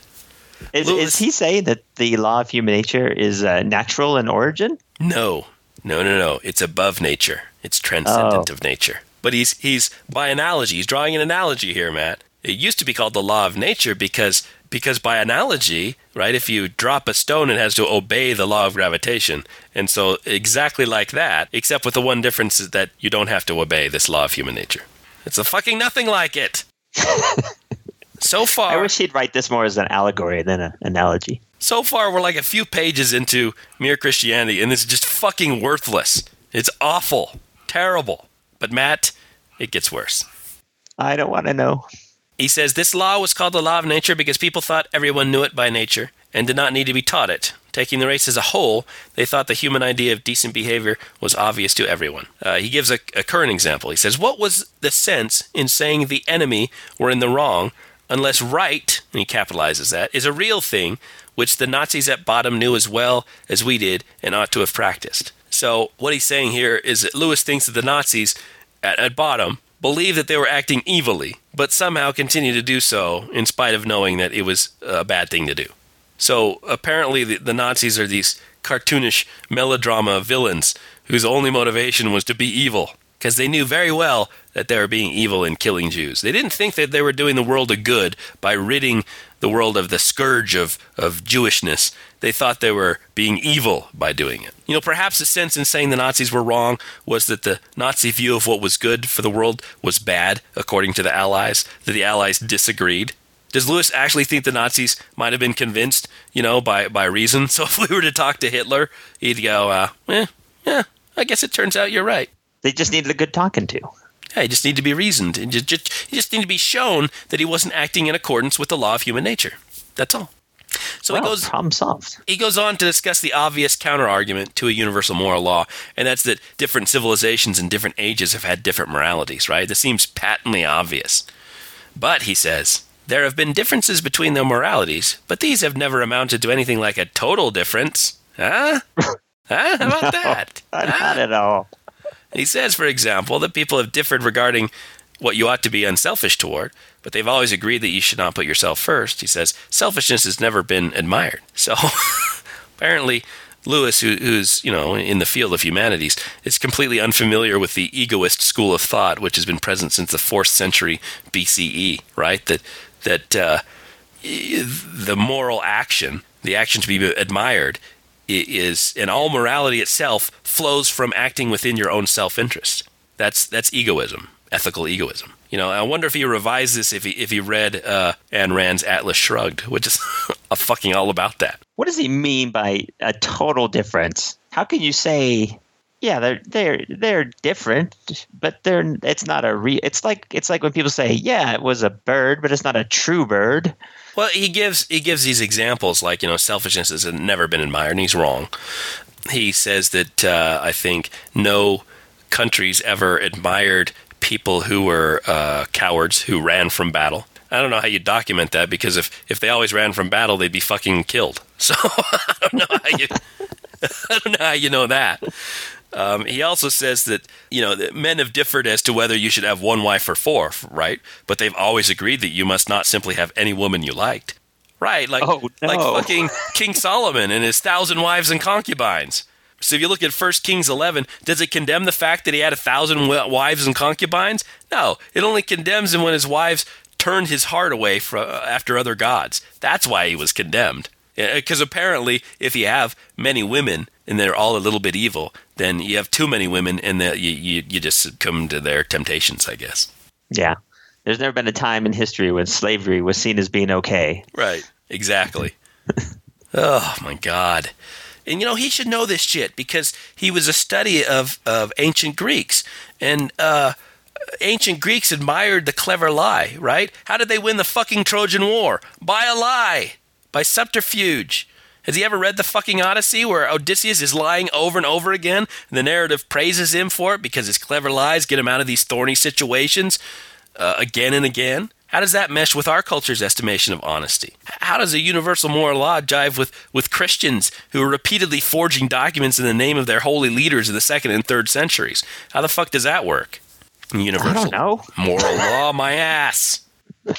Is, Lewis- is he saying that the law of human nature is uh, natural in origin? No, no, no, no. It's above nature. It's transcendent Oh. of nature. But he's he's by analogy. He's drawing an analogy here, Matt. It used to be called the law of nature because because by analogy, right? If you drop a stone, it has to obey the law of gravitation, and so exactly like that, except with the one difference is that you don't have to obey this law of human nature. It's a fucking nothing like it. [LAUGHS] so far, I wish he'd write this more as an allegory than an analogy. so far we're like a few pages into mere Christianity, and this is just fucking worthless. It's awful, terrible. But Matt, it gets worse. I don't want to know. He says this law was called the law of nature because people thought everyone knew it by nature and did not need to be taught it. Taking the race as a whole, they thought the human idea of decent behavior was obvious to everyone. Uh, he gives a, a current example. He says, What was the sense in saying the enemy were in the wrong unless right, and he capitalizes that, is a real thing which the Nazis at bottom knew as well as we did and ought to have practiced? So, what he's saying here is that Lewis thinks that the Nazis at, at bottom believed that they were acting evilly, but somehow continue to do so in spite of knowing that it was a bad thing to do. So apparently, the, the Nazis are these cartoonish melodrama villains whose only motivation was to be evil, because they knew very well that they were being evil and killing Jews. They didn't think that they were doing the world a good by ridding the world of the scourge of, of Jewishness. They thought they were being evil by doing it. You know, perhaps the sense in saying the Nazis were wrong was that the Nazi view of what was good for the world was bad, according to the Allies, that the Allies disagreed. Does Lewis actually think the Nazis might have been convinced, you know, by, by reason? [LAUGHS] So if we were to talk to Hitler, he'd go, uh, eh, yeah, I guess it turns out you're right. They just needed a good talking to. Yeah, he just need to be reasoned. And just, just, he just need to be shown that he wasn't acting in accordance with the law of human nature. That's all. So well, he goes problem solved. he goes on to discuss the obvious counterargument to a universal moral law, and that's that different civilizations in different ages have had different moralities, right? This seems patently obvious. But, he says, there have been differences between their moralities, but these have never amounted to anything like a total difference. Huh? [LAUGHS] huh? How about that? Huh? Not at all. He says, for example, that people have differed regarding what you ought to be unselfish toward, but they've always agreed that you should not put yourself first. He says, selfishness has never been admired. So [LAUGHS] apparently, Lewis, who, who's you know in the field of humanities, is completely unfamiliar with the egoist school of thought, which has been present since the fourth century BCE. Right? That that uh, the moral action, the action to be admired, is and all morality itself flows from acting within your own self-interest. That's that's egoism, ethical egoism. You know, I wonder if he revised this if he if he read uh, Ayn Rand's Atlas Shrugged, which is [LAUGHS] a fucking all about that. What does he mean by a total difference? How can you say, yeah, they're they're they're different, but they're it's not a re. It's like it's like when people say, yeah, it was a bird, but it's not a true bird. Well, he gives he gives these examples like you know selfishness has never been admired, and he's wrong. He says that uh, I think no countries ever admired people who were uh, cowards who ran from battle. I don't know how you document that because if, if they always ran from battle, they'd be fucking killed. [LAUGHS] So [LAUGHS] I don't know how you [LAUGHS] I don't know how you know that. Um, he also says that you know that men have differed as to whether you should have one wife or four, right? But they've always agreed that you must not simply have any woman you liked, right? Like Oh, no. like fucking King Solomon and his thousand wives and concubines. So if you look at 1 Kings 11, does it condemn the fact that he had a thousand wives and concubines? No, it only condemns him when his wives turned his heart away fro after other gods. That's why he was condemned. Because apparently, if you have many women and they're all a little bit evil, then you have too many women and that you, you, you just succumb to their temptations, I guess. Yeah. There's never been a time in history when slavery was seen as being okay. Right. Exactly. [LAUGHS] oh my God. And you know he should know this shit because he was a study of of ancient Greeks and uh, ancient Greeks admired the clever lie. Right? How did they win the fucking Trojan War? By a lie, by subterfuge. Has he ever read the fucking Odyssey where Odysseus is lying over and over again and the narrative praises him for it because his clever lies get him out of these thorny situations uh, again and again? How does that mesh with our culture's estimation of honesty? How does a universal moral law jive with, with Christians who are repeatedly forging documents in the name of their holy leaders in the second and third centuries? How the fuck does that work? Universal I don't know. moral law, my ass. [LAUGHS]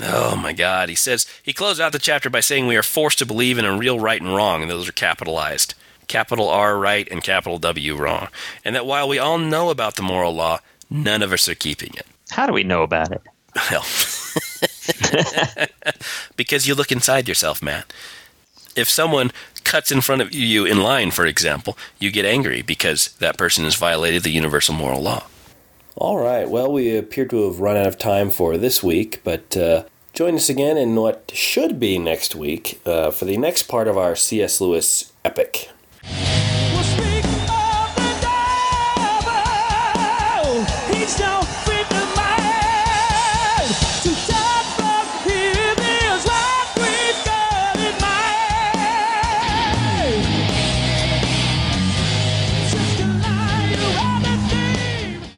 Oh my God. He says, he closed out the chapter by saying we are forced to believe in a real right and wrong, and those are capitalized. Capital R right and capital W wrong. And that while we all know about the moral law, none of us are keeping it. How do we know about it? Well, [LAUGHS] because you look inside yourself, man. If someone cuts in front of you in line, for example, you get angry because that person has violated the universal moral law. All right. Well, we appear to have run out of time for this week, but uh, join us again in what should be next week uh, for the next part of our C.S. Lewis epic.